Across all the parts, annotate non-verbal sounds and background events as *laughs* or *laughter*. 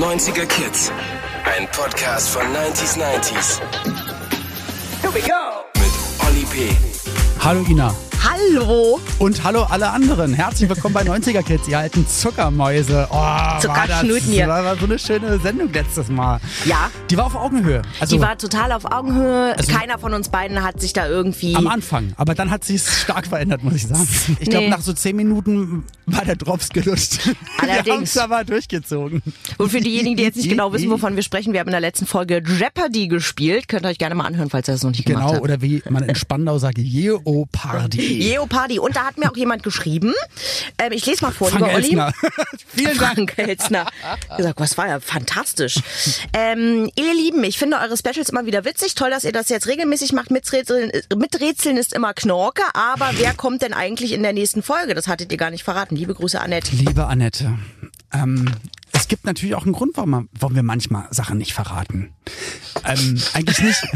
90er Kids. Ein Podcast von 90s 90s. Here we go. Mit Olli P. Hallo Ina. Hallo. Und hallo alle anderen. Herzlich willkommen bei 90er Kids, ihr alten Zuckermäuse. Oh, Zuckerschnuten das, hier. war, war so eine schöne Sendung letztes Mal. Ja. Die war auf Augenhöhe. Also Die war total auf Augenhöhe. Also- Keiner von uns beiden hat sich da irgendwie. am Anfang. Aber dann hat es stark verändert, muss ich sagen. Ich glaube, Nee. nach so zehn Minuten war der Drops gelutscht. Wir Allerdings. haben es aber durchgezogen. Und für diejenigen, die jetzt nicht genau wissen, wovon wir sprechen, wir haben in der letzten Folge Jeopardy gespielt. Könnt ihr euch gerne mal anhören, falls ihr das noch nicht gemacht Genau, habt. oder wie man in Spandau sagt, Jeopardy. Jeopardy. Und da hat mir auch jemand geschrieben. Ähm, ich lese mal vor, Frank lieber Olli. Elstner. *laughs* Vielen Dank. Frank Elstner. gesagt, was war ja fantastisch. ähm, ihr Lieben, ich finde eure Specials immer wieder witzig. Toll, dass ihr das jetzt regelmäßig macht. Miträtseln, Miträtseln ist immer Knorke. Aber wer kommt denn eigentlich in der nächsten Folge? Das hattet ihr gar nicht verraten. Liebe Grüße, Annette. Liebe Annette, ähm, gibt natürlich auch einen Grund, warum, warum wir manchmal Sachen nicht verraten. Ähm, eigentlich nicht. *laughs*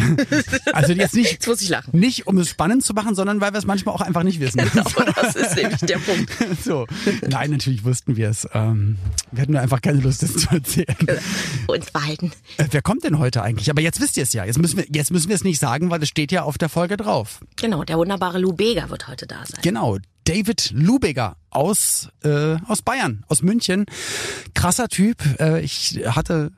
Also jetzt nicht, Jetzt muss ich lachen. nicht, um es spannend zu machen, sondern weil wir es manchmal auch einfach nicht wissen. *laughs* Genau, das ist nämlich der Punkt. *laughs* So. Nein, natürlich wussten wir es. Ähm, wir hatten nur einfach keine Lust, es zu erzählen. Uns behalten. Äh, wer kommt denn heute eigentlich? Aber jetzt wisst ihr es ja. Jetzt müssen wir, jetzt müssen wir es nicht sagen, weil es steht ja auf der Folge drauf. Genau, der wunderbare Lou Bega wird heute da sein. Genau. David Lubeger aus, äh, aus Bayern, aus München. Krasser Typ. Äh, ich hatte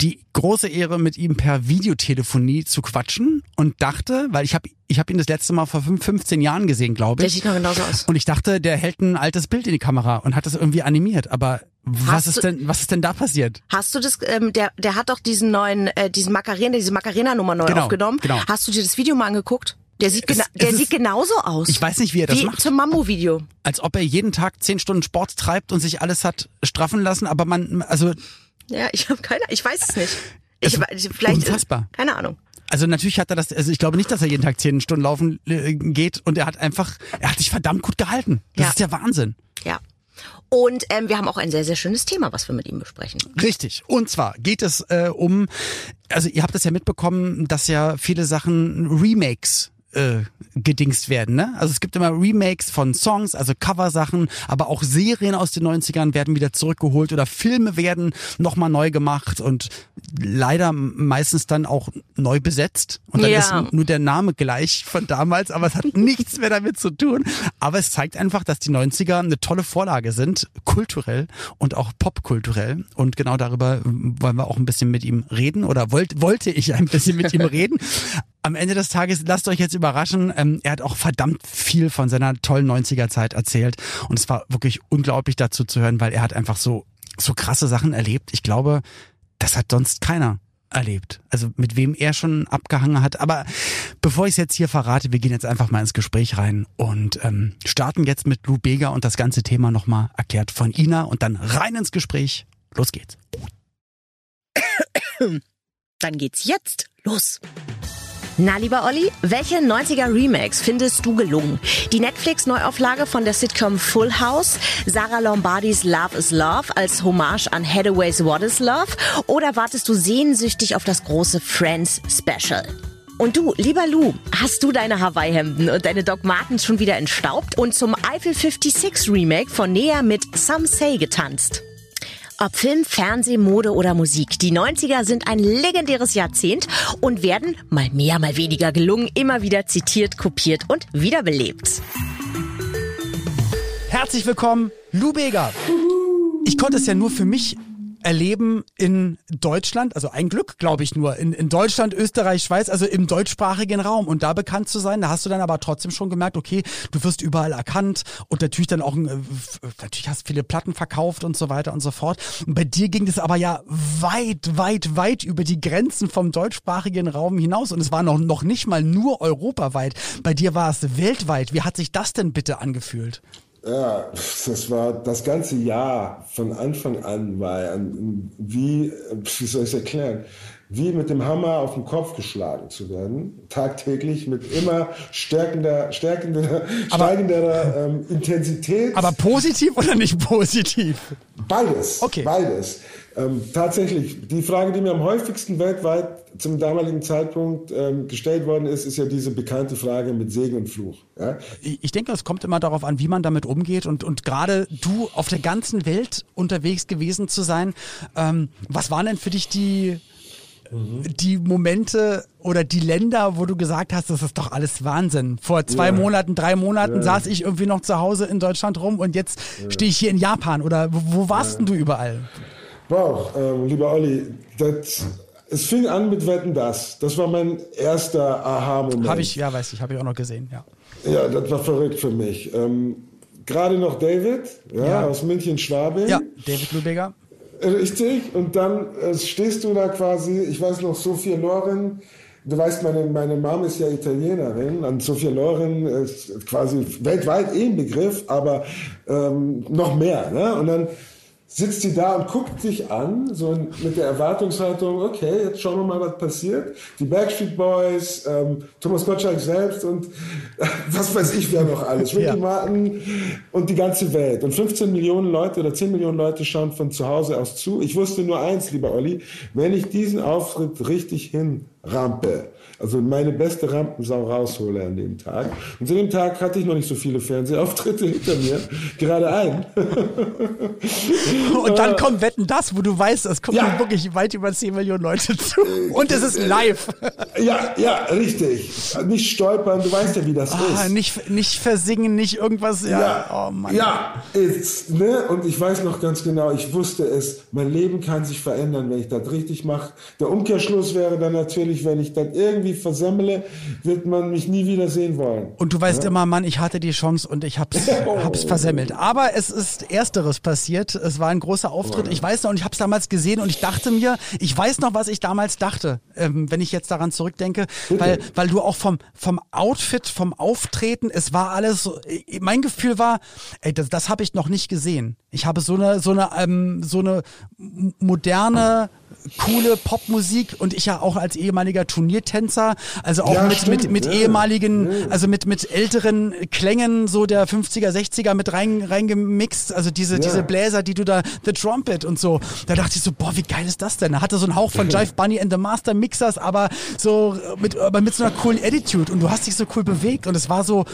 die große Ehre, mit ihm per Videotelefonie zu quatschen und dachte, weil ich habe ich hab ihn das letzte Mal vor fünf- 15 Jahren gesehen, glaube Der ich. sieht noch genauso aus. Und ich dachte, der hält ein altes Bild in die Kamera und hat das irgendwie animiert. Aber was Hast ist du- denn, was ist denn da passiert? Hast du das, ähm, der, der hat doch diesen neuen, äh, diesen Macarena, diese Macarena-Nummer neu Genau, aufgenommen. genau. Hast du dir das Video mal angeguckt? Der sieht, Es- gena es der ist- sieht genauso aus. Ich weiß nicht, wie er das Wie macht. zum Mambo-Video. Als ob er jeden Tag zehn Stunden Sport treibt und sich alles hat straffen lassen, aber man, also Ja, ich habe keine, ich weiß es nicht. Ich, Es- ich, vielleicht, unfassbar. Keine Ahnung. Also natürlich hat er das, also ich glaube nicht, dass er jeden Tag zehn Stunden laufen äh, geht und er hat einfach, er hat sich verdammt gut gehalten. Das Ja. ist der Wahnsinn. Ja. Und ähm, wir haben auch ein sehr, sehr schönes Thema, was wir mit ihm besprechen. Richtig. Und zwar geht es äh, um, also ihr habt es ja mitbekommen, dass ja viele Sachen Remakes äh, gedingst werden, ne? Also es gibt immer Remakes von Songs, also Coversachen, aber auch Serien aus den 90ern werden wieder zurückgeholt oder Filme werden nochmal neu gemacht und leider meistens dann auch neu besetzt. Und dann Ja. ist nur der Name gleich von damals, aber es hat *laughs* nichts mehr damit zu tun. Aber es zeigt einfach, dass die 90er eine tolle Vorlage sind, kulturell und auch popkulturell. Und genau darüber wollen wir auch ein bisschen mit ihm reden oder wollt, wollte ich ein bisschen mit ihm *laughs* reden. Am Ende des Tages, lasst euch jetzt überraschen, ähm, er hat auch verdammt viel von seiner tollen 90er Zeit erzählt. Und es war wirklich unglaublich dazu zu hören, weil er hat einfach so, so krasse Sachen erlebt. Ich glaube, das hat sonst keiner erlebt. Also mit wem er schon abgehangen hat. Aber bevor ich es jetzt hier verrate, wir gehen jetzt einfach mal ins Gespräch rein und ähm, starten jetzt mit Lou Bega und das ganze Thema nochmal erklärt von Ina und dann rein ins Gespräch. Los geht's. *coughs* Dann geht's jetzt los. Na, lieber Olli, welche 90er Remakes findest du gelungen? Die Netflix-Neuauflage von der Sitcom Full House, Sarah Lombardis Love is Love als Hommage an Hathaways What is Love oder wartest du sehnsüchtig auf das große Friends Special? Und du, lieber Lou, hast du deine Hawaii-Hemden und deine Doc Martens schon wieder entstaubt und zum Eiffel 56 Remake von Nea mit Some Say getanzt? Ob Film, Fernseh, Mode oder Musik, die 90er sind ein legendäres Jahrzehnt und werden, mal mehr, mal weniger gelungen, immer wieder zitiert, kopiert und wiederbelebt. Herzlich willkommen, Lou Bega. Ich konnte es ja nur für mich erleben in Deutschland, also ein Glück, glaube ich nur, in, in Deutschland, Österreich, Schweiz, also im deutschsprachigen Raum und da bekannt zu sein, da hast du dann aber trotzdem schon gemerkt, okay, du wirst überall erkannt und natürlich dann auch, äh, natürlich hast du viele Platten verkauft und so weiter und so fort. Und bei dir ging das aber ja weit, weit, weit über die Grenzen vom deutschsprachigen Raum hinaus und es war noch, noch nicht mal nur europaweit. Bei dir war es weltweit. Wie hat sich das denn bitte angefühlt? Ja, das war das ganze Jahr von Anfang an ein- wie, wie soll ich es erklären, wie mit dem Hammer auf den Kopf geschlagen zu werden, tagtäglich mit immer stärkender, stärkender, Aber- steigenderer ähm, Intensität. Aber positiv oder nicht positiv? Beides. Okay. Beides. Ähm, tatsächlich, die Frage, die mir am häufigsten weltweit zum damaligen Zeitpunkt ähm, gestellt worden ist, ist ja diese bekannte Frage mit Segen und Fluch. Ja? Ich denke, es kommt immer darauf an, wie man damit umgeht und, und gerade du auf der ganzen Welt unterwegs gewesen zu sein. Ähm, was waren denn für dich die, die Momente oder die Länder, wo du gesagt hast, das ist doch alles Wahnsinn. Vor zwei Ja. Monaten, drei Monaten Ja. saß ich irgendwie noch zu Hause in Deutschland rum und jetzt stehe ich hier in Japan oder wo, warst denn du überall? Wow, ähm, lieber Olli, das, es fing an mit Wetten das. Das war mein erster Aha-Moment. Habe ich, ja, weiß ich, habe ich auch noch gesehen, ja. Ja, das war verrückt für mich. Ähm, Gerade noch David, ja, Ja. aus München-Schwabing. Ja, David Lübeger. Richtig, und dann äh, stehst du da quasi, ich weiß noch, Sophia Loren, du weißt, meine, meine Mom ist ja Italienerin und Sophia Loren ist quasi weltweit eh ein Begriff, aber ähm, noch mehr. Ne? Und dann sitzt sie da und guckt dich an, so mit der Erwartungshaltung, okay, jetzt schauen wir mal, was passiert. Die Backstreet Boys, ähm, Thomas Gottschalk selbst und *laughs* was weiß ich, wer noch alles. Ricky Ja. Martin und die ganze Welt. Und 15 Millionen Leute oder 10 Millionen Leute schauen von zu Hause aus zu. Ich wusste nur eins, lieber Olli, wenn ich diesen Auftritt richtig hinrampe, also meine beste Rampensau raushole an dem Tag. Und zu dem Tag hatte ich noch nicht so viele Fernsehauftritte *laughs* hinter mir, gerade ein. Und dann kommt Wetten das, wo du weißt, es gucken Ja. wirklich weit über 10 Millionen Leute zu. Und es ist live. Ja, ja, richtig. Nicht stolpern, du weißt ja, wie das Ah, ist. nicht, nicht versingen, nicht irgendwas. Ja, oh Mann. ja, ist, ne? Und ich weiß noch ganz genau, ich wusste es, mein Leben kann sich verändern, wenn ich das richtig mache. Der Umkehrschluss wäre dann natürlich, wenn ich das irgendwie versemmele, wird man mich nie wieder sehen wollen. Und du weißt immer, Mann, ich hatte die Chance und ich hab's, *laughs* hab's versemmelt. Aber es ist Ersteres passiert. Es war ein großer Auftritt. Ich weiß noch, und ich hab's damals gesehen und ich dachte mir, ich weiß noch, was ich damals dachte, ähm, wenn ich jetzt daran zurückdenke, weil, weil du auch vom, vom Outfit, vom Auftreten, es war alles, äh, mein Gefühl war, ey, das, das habe ich noch nicht gesehen. Ich habe so eine, so eine, ähm, so eine moderne, coole Popmusik und ich ja auch als ehemaliger Turniertänzer, also auch Ja, mit, mit, stimmt, mit ja. ehemaligen, also mit, mit älteren Klängen so der 50er, 60er mit rein, reingemixt, also diese, diese Bläser, die du da, The Trumpet und so. Da dachte ich so, boah, wie geil ist das denn? Er hatte so einen Hauch von *laughs* Jive Bunny and the Master Mixers, aber so mit, aber mit so einer coolen Attitude und du hast dich so cool bewegt und es war so,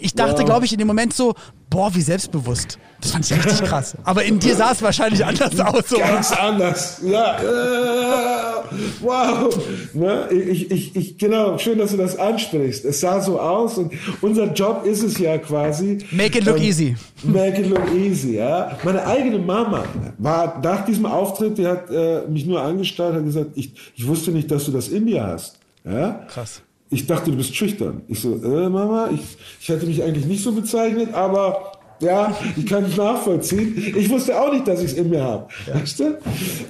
ich dachte, glaube ich, in dem Moment so, boah, wie selbstbewusst. Das fand ich richtig krass. Aber in dir sah es wahrscheinlich anders aus. So. Ganz anders. Ja. Wow. Ne? Ich, ich, ich, genau, schön, dass du das ansprichst. Es sah so aus und unser Job ist es ja quasi. Make it look ähm, easy. Make it look easy, ja. Meine eigene Mama war nach diesem Auftritt, die hat äh, mich nur angestarrt und gesagt, ich, ich wusste nicht, dass du das in dir hast. Ja? Krass. Ich dachte, du bist schüchtern. Ich so, äh, Mama, ich, ich hätte mich eigentlich nicht so bezeichnet, aber ja, ich kann es nachvollziehen. Ich wusste auch nicht, dass ich es in mir habe. Weißt du?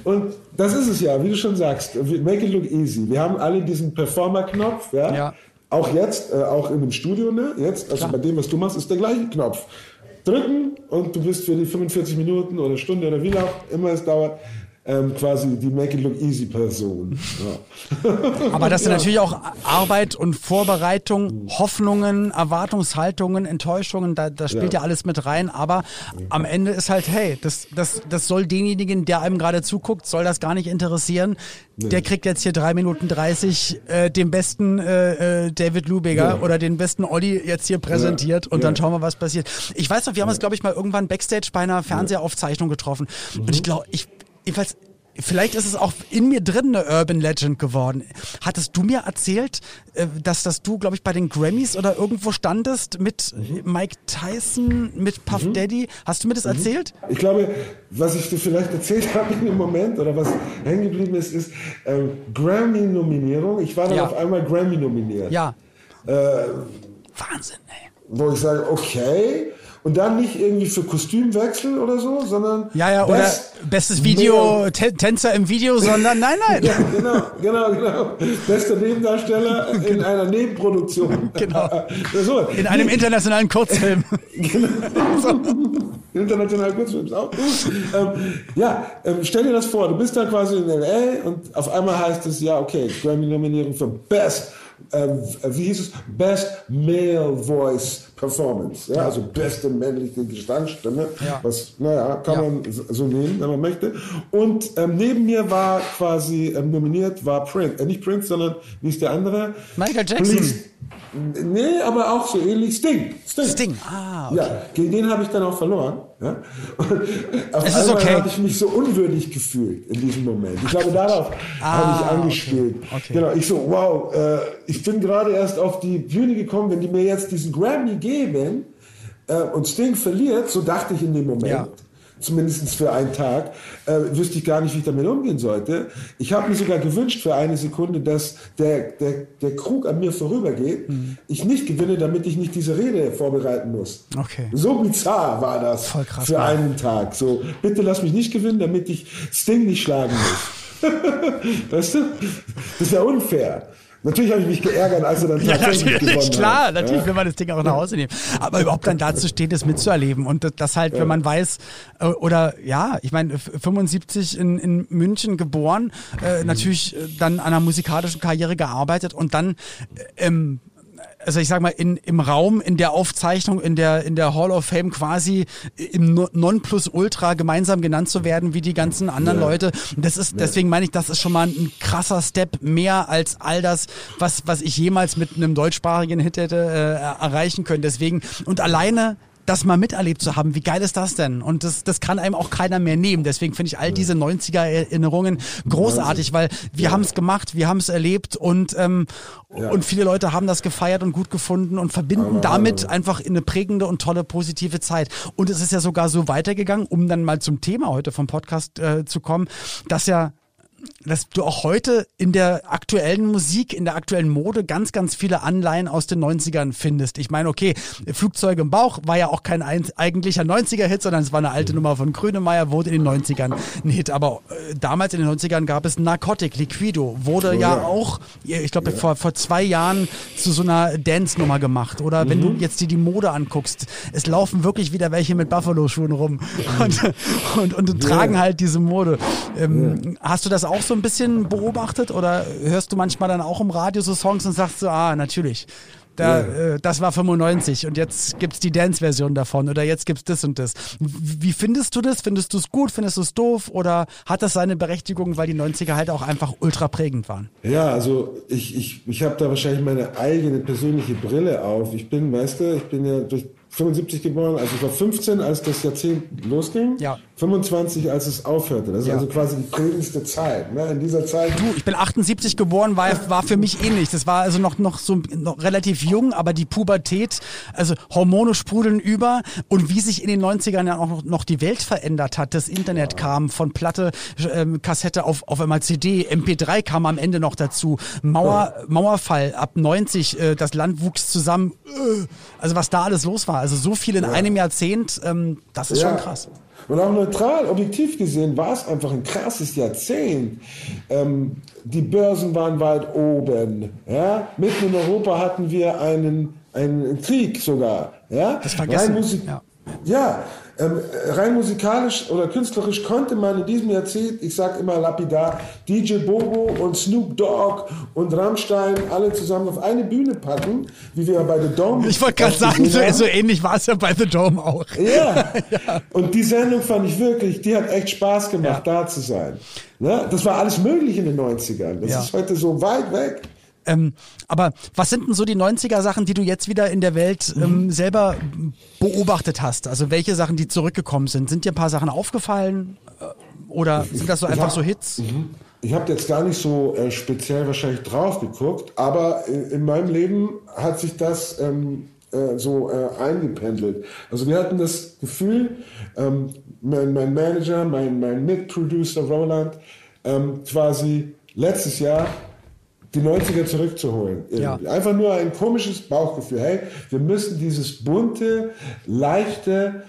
Und das ist es ja, wie du schon sagst. Make it look easy. Wir haben alle diesen Performer-Knopf, ja. Ja. Auch jetzt, äh, auch in dem Studio, ne? Jetzt, also bei dem, was du machst, ist der gleiche Knopf. Drücken und du bist für die 45 Minuten oder Stunde oder wie auch immer es dauert, ähm, quasi die Make it look easy Person. Ja. *laughs* Aber das ist natürlich auch Arbeit und Vorbereitung, Hoffnungen, Erwartungshaltungen, Enttäuschungen, da, da spielt ja. Ja. alles mit rein. Aber am Ende ist halt, hey, das, das, das soll denjenigen, der einem gerade zuguckt, soll das gar nicht interessieren. Der kriegt jetzt hier drei Minuten 30 äh, den besten äh, äh, David Lubeger Ja. oder den besten Olli jetzt hier präsentiert und Ja. dann schauen wir, was passiert. Ich weiß noch, wir haben uns, glaube ich, mal irgendwann Backstage bei einer Fernsehaufzeichnung getroffen. Und ich glaube, ich, jedenfalls, Vielleicht ist es auch in mir drin eine Urban Legend geworden. Hattest du mir erzählt, äh, dass, dass du, glaube ich, bei den Grammys oder irgendwo standest mit Mike Tyson, mit Puff Daddy? Hast du mir das erzählt? Ich glaube, was ich dir vielleicht erzählt *laughs* habe in dem Moment oder was hängen geblieben ist, ist ähm, Grammy-Nominierung. Ich war dann Ja. auf einmal Grammy nominiert. Ja. Äh, Wahnsinn, ey. wo ich sage, okay. Und dann nicht irgendwie für Kostümwechsel oder so, sondern Ja, ja, oder Best- bestes Video, Mehr- Tänzer im Video, sondern nein, *laughs* nein. Ja, genau, genau, genau. Bester Nebendarsteller *laughs* in einer Nebenproduktion. Genau. *laughs* so. In einem internationalen Kurzfilm. International Kurzfilm ist auch gut. Ähm, ja, ähm, stell dir das vor, du bist da quasi in L.A. und auf einmal heißt es, ja, okay, Grammy-Nominierung für Best äh, wie hieß es, Best Male Voice Performance, ja, also beste männliche Gesangsstimme, Ja. was, naja, kann Ja. man so- nehmen, wenn man möchte. Und ähm, neben mir war quasi ähm, nominiert, war Prince, äh, nicht Prince, sondern wie ist der andere? Michael Jackson. Please. Nee, aber auch so ähnlich Sting. Sting. Sting, ah, okay. Ja, gegen den habe ich dann auch verloren. Ja? Auf Es ist einmal okay. habe ich mich so unwürdig gefühlt in diesem Moment. Ich glaube, darauf habe ich angespielt. Ah, okay. Genau, ich so, wow, äh, ich bin gerade erst auf die Bühne gekommen, wenn die mir jetzt diesen Grammy geben äh, und Sting verliert, so dachte ich in dem Moment. Ja. Zumindest für einen Tag, äh, wüsste ich gar nicht, wie ich damit umgehen sollte. Ich habe mir sogar gewünscht für eine Sekunde, dass der, der, der Krug an mir vorübergeht, Mhm. ich nicht gewinne, damit ich nicht diese Rede vorbereiten muss. Okay. So bizarr war das Voll krass, für einen Tag. So, bitte lass mich nicht gewinnen, damit ich Sting nicht schlagen muss. *laughs* weißt du? Das ist ja unfair. Natürlich habe ich mich geärgert, als er dann Ja, tatsächlich natürlich, gewonnen klar, hat. natürlich Ja. will man das Ding auch nach Hause nehmen. Aber überhaupt dann dazu steht, das mitzuerleben und das- das halt, wenn man weiß, äh, oder ja, ich meine, f- 75 in, in München geboren, äh, natürlich äh, dann an einer musikalischen Karriere gearbeitet und dann äh, ähm, also ich sag mal, in, im Raum, in der Aufzeichnung, in der, in der Hall of Fame quasi im No- Nonplusultra gemeinsam genannt zu werden wie die ganzen anderen Ja. Leute. Und das ist, deswegen meine ich, das ist schon mal ein krasser Step mehr als all das, was, was ich jemals mit einem deutschsprachigen Hit hätte äh, erreichen können. Deswegen, und alleine das mal miterlebt zu haben, wie geil ist das denn? Und das, das kann einem auch keiner mehr nehmen. Deswegen finde ich all diese 90er-Erinnerungen großartig, weil wir haben es gemacht, wir haben es erlebt und, ähm, Ja. und viele Leute haben das gefeiert und gut gefunden und verbinden Aber- damit einfach eine prägende und tolle positive Zeit. Und es ist ja sogar so weitergegangen, um dann mal zum Thema heute vom Podcast äh, zu kommen, dass ja dass du auch heute in der aktuellen Musik, in der aktuellen Mode ganz, ganz viele Anleihen aus den 90ern findest. Ich meine, okay, Flugzeug im Bauch war ja auch kein ein, eigentlicher 90er-Hit, sondern es war eine alte Nummer von Grönemeyer, wurde in den 90ern ein Hit. Aber äh, damals in den 90ern gab es Narcotic, Liquido, wurde ja, ja. auch, ich glaube, vor, vor zwei Jahren zu so einer Dance-Nummer gemacht. Oder wenn du jetzt dir die Mode anguckst, es laufen wirklich wieder welche mit Buffalo-Schuhen rum und, und, und, tragen halt diese Mode. Ähm, Hast du das auch so ein bisschen beobachtet oder hörst du manchmal dann auch im Radio so Songs und sagst so, ah, natürlich. Da, Ja. äh, das war 95 und jetzt gibt's die Dance-Version davon oder jetzt gibt's das und das. Wie wie findest du das? Findest du es gut? Findest du es doof? Oder hat das seine Berechtigung, weil die 90er halt auch einfach ultra prägend waren? Ja, also ich, ich, ich habe da wahrscheinlich meine eigene persönliche Brille auf. Ich bin, weißt du, ich bin ja durch 75 geboren, also ich war 15, als das Jahrzehnt losging, Ja. 25, als es aufhörte. Das ist Ja. also quasi die prägendste Zeit. Ne? In dieser Zeit Du, ich bin 78 geboren, war, war für mich ähnlich. Das war also noch, noch so noch relativ jung, aber die Pubertät, also Hormone sprudeln über und wie sich in den 90ern ja auch noch, noch die Welt verändert hat. Das Internet kam von Platte, ähm, Kassette auf, auf einmal CD, MP3 kam am Ende noch dazu. Mauer, Mauerfall ab 90, äh, das Land wuchs zusammen. Äh, also was da alles los war. Also so viel in einem Jahrzehnt, ähm, das ist schon krass. Und auch neutral, objektiv gesehen, war es einfach ein krasses Jahrzehnt. Ähm, die Börsen waren weit oben. Ja? Mitten in Europa hatten wir einen, einen Krieg sogar. Ja? Das vergessen, Rein Musik ja. ja, ähm, rein musikalisch oder künstlerisch konnte man in diesem Jahrzehnt, ich sag immer lapidar, DJ Bobo und Snoop Dogg und Rammstein alle zusammen auf eine Bühne packen, wie wir bei The Dome. Ich wollte gerade sagen, so, so ähnlich war es ja bei The Dome auch. *laughs* Ja. Und die Sendung fand ich wirklich, die hat echt Spaß gemacht, Ja. da zu sein. Ne? Das war alles möglich in den 90ern. Das Ja. ist heute so weit weg. Ähm, aber was sind denn so die 90er Sachen, die du jetzt wieder in der Welt Mhm. ähm, selber beobachtet hast? Also welche Sachen, die zurückgekommen sind? Sind dir ein paar Sachen aufgefallen? Äh, Oder sind das so einfach hab- so Hits? Ich habe jetzt gar nicht so äh, speziell wahrscheinlich drauf geguckt, aber in, in meinem Leben hat sich das ähm, äh, so äh, eingependelt. Also wir hatten das Gefühl, ähm, mein, mein Manager, mein, mein Mitproducer Roland, ähm, quasi letztes Jahr die 90er zurückzuholen. Ja. Einfach nur ein komisches Bauchgefühl. Hey, wir müssen dieses bunte, leichte,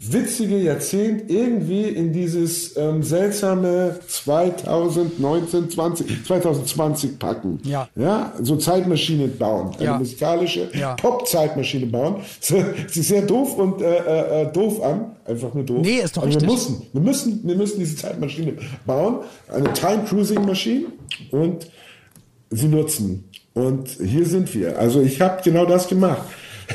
witzige Jahrzehnt irgendwie in dieses ähm, seltsame 2019, 20, 2020 packen. Ja. ja. So Zeitmaschine bauen. Eine Ja. musikalische Ja. Pop-Zeitmaschine bauen. *laughs* Sie sieht sehr doof und äh, äh, äh, doof an. Einfach nur doof. Nee, ist doch Aber richtig. Wir müssen, wir müssen, wir müssen diese Zeitmaschine bauen. Eine Time-Cruising-Maschine und sie nutzen. Und hier sind wir. Also ich habe genau das gemacht.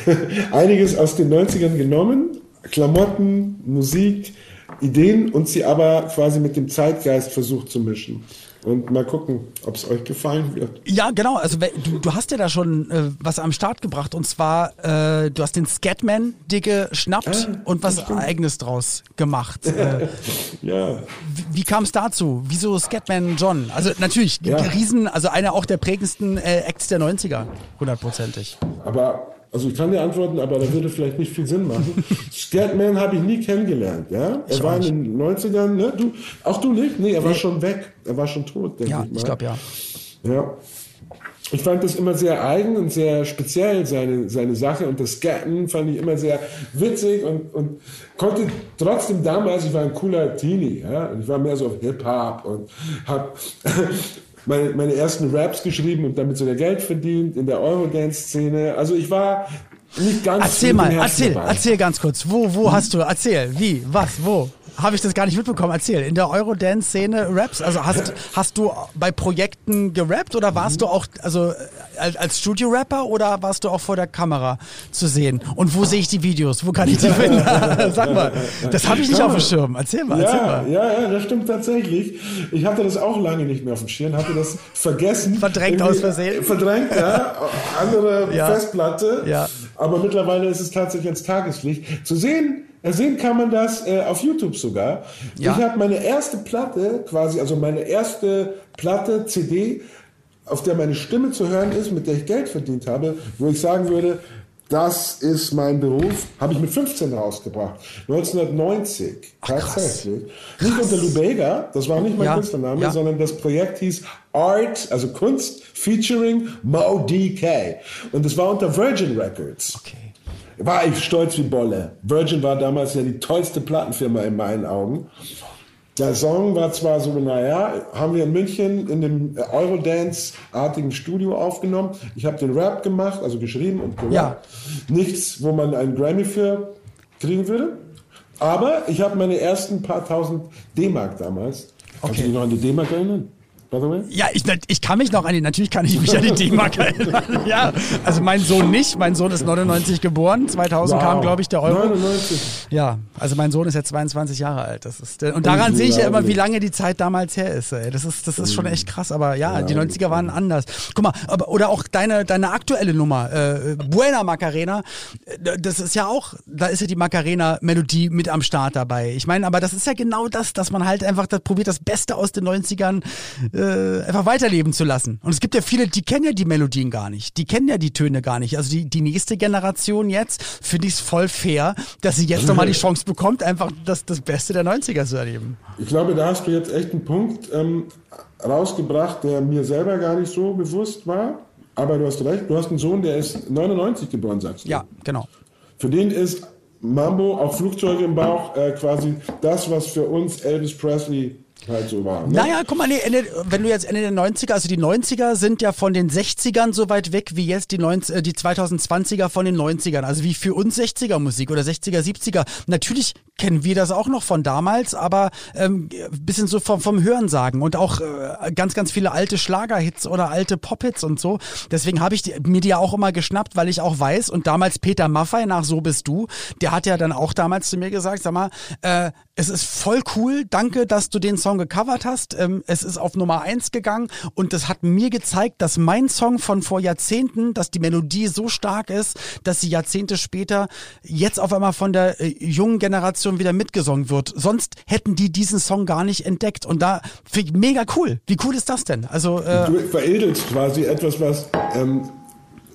*laughs* Einiges aus den 90ern genommen, Klamotten, Musik, Ideen und sie aber quasi mit dem Zeitgeist versucht zu mischen. Und mal gucken, ob es euch gefallen wird. Ja, genau. Also du, du hast ja da schon äh, was am Start gebracht und zwar äh, du hast den Scatman dir geschnappt ah, und was Eigenes draus gemacht. Äh, *laughs* ja. Wie, wie kam es dazu? Wieso Scatman John? Also natürlich ja. Riesen, also einer auch der prägendsten äh, Acts der 90er, hundertprozentig. Aber also ich kann dir antworten, aber da würde vielleicht nicht viel Sinn machen. *laughs* Scatman habe ich nie kennengelernt, ja. Er ich war in den 90ern, ne? Du, auch du nicht? Nee, er nee. war schon weg. Er war schon tot, denke ja, ich mal. ich glaube ja. Ja. Ich fand das immer sehr eigen und sehr speziell, seine, seine Sache. Und das Scatten fand ich immer sehr witzig und, und konnte trotzdem damals, ich war ein cooler Teenie, ja. Und ich war mehr so auf Hip-Hop und habe *laughs* meine, meine ersten Raps geschrieben und damit sogar Geld verdient in der Eurodance-Szene. Also ich war nicht ganz Erzähl mal, erzähl, dabei. erzähl ganz kurz. Wo, wo hm? hast du, erzähl, wie, was, wo? Habe ich das gar nicht mitbekommen. Erzähl, in der Eurodance-Szene Raps, also hast, hast du bei Projekten gerappt oder warst du auch, also als, als Studio-Rapper oder warst du auch vor der Kamera zu sehen? Und wo sehe ich die Videos? Wo kann ich die finden? *laughs* Sag mal, das habe ich nicht auf dem Schirm. Erzähl mal, erzähl ja, mal. Ja, ja, das stimmt tatsächlich. Ich hatte das auch lange nicht mehr auf dem Schirm, hatte das vergessen. Verdrängt aus Versehen. Verdrängt, ja. Andere ja. Festplatte. Ja. Aber mittlerweile ist es tatsächlich ins Tageslicht. Zu sehen, Sehen kann man das äh, auf YouTube sogar. Ja. Ich habe meine erste Platte, quasi, also meine erste Platte, CD, auf der meine Stimme zu hören ist, mit der ich Geld verdient habe, wo ich sagen würde, das ist mein Beruf, habe ich mit 15 rausgebracht. 1990, Ach, tatsächlich. Krass. Nicht unter Lubega, das war nicht mein ja, Künstlername, ja. sondern das Projekt hieß Art, also Kunst, featuring Mo DK. Und es war unter Virgin Records. Okay war ich stolz wie Bolle. Virgin war damals ja die tollste Plattenfirma in meinen Augen. Der Song war zwar so, naja, haben wir in München in dem Eurodance-artigen Studio aufgenommen. Ich habe den Rap gemacht, also geschrieben und gerappt. Ja. Nichts, wo man einen Grammy für kriegen würde. Aber ich habe meine ersten paar tausend D-Mark damals. Okay. Kannst du dich noch an die D-Mark erinnern? By the way? Ja, ich, ich kann mich noch an die, natürlich kann ich mich an die *laughs* D-Mark erinnern. ja, also mein Sohn nicht. Mein Sohn ist 99 geboren. 2000 wow. kam, glaube ich, der Euro. 99. Ja, also mein Sohn ist jetzt 22 Jahre alt. Das ist, und daran sehe ich ja immer, wie lange die Zeit damals her ist. Ey. Das ist, das ist schon echt krass. Aber ja, ja die 90er waren anders. Guck mal, aber, oder auch deine, deine aktuelle Nummer, äh, Buena Macarena. Das ist ja auch, da ist ja die Macarena-Melodie mit am Start dabei. Ich meine, aber das ist ja genau das, dass man halt einfach das, probiert, das Beste aus den 90ern äh, äh, einfach weiterleben zu lassen. Und es gibt ja viele, die kennen ja die Melodien gar nicht. Die kennen ja die Töne gar nicht. Also die, die nächste Generation jetzt finde ich es voll fair, dass sie jetzt nochmal die Chance bekommt, einfach das, das Beste der 90er zu erleben. Ich glaube, da hast du jetzt echt einen Punkt ähm, rausgebracht, der mir selber gar nicht so bewusst war. Aber du hast recht, du hast einen Sohn, der ist 99 geboren, sagst du. Ja, genau. Für den ist Mambo, auch Flugzeuge im Bauch, äh, quasi das, was für uns Elvis Presley halt so war. Ne? Naja, guck mal, nee, Ende, wenn du jetzt Ende der 90er, also die 90er sind ja von den 60ern so weit weg wie jetzt die, 90, äh, die 2020er von den 90ern. Also wie für uns 60er Musik oder 60er, 70er. Natürlich kennen wir das auch noch von damals, aber ähm, bisschen so vom, vom Hörensagen und auch äh, ganz, ganz viele alte Schlagerhits oder alte Pophits und so. Deswegen habe ich die, mir die ja auch immer geschnappt, weil ich auch weiß und damals Peter Maffay nach So bist du, der hat ja dann auch damals zu mir gesagt, sag mal, äh, es ist voll cool, danke, dass du den Song gecovert hast. Ähm, es ist auf Nummer eins gegangen und das hat mir gezeigt, dass mein Song von vor Jahrzehnten, dass die Melodie so stark ist, dass sie Jahrzehnte später jetzt auf einmal von der äh, jungen Generation wieder mitgesungen wird. Sonst hätten die diesen Song gar nicht entdeckt und da finde ich mega cool. Wie cool ist das denn? Also äh, du veredelst quasi etwas, was ähm,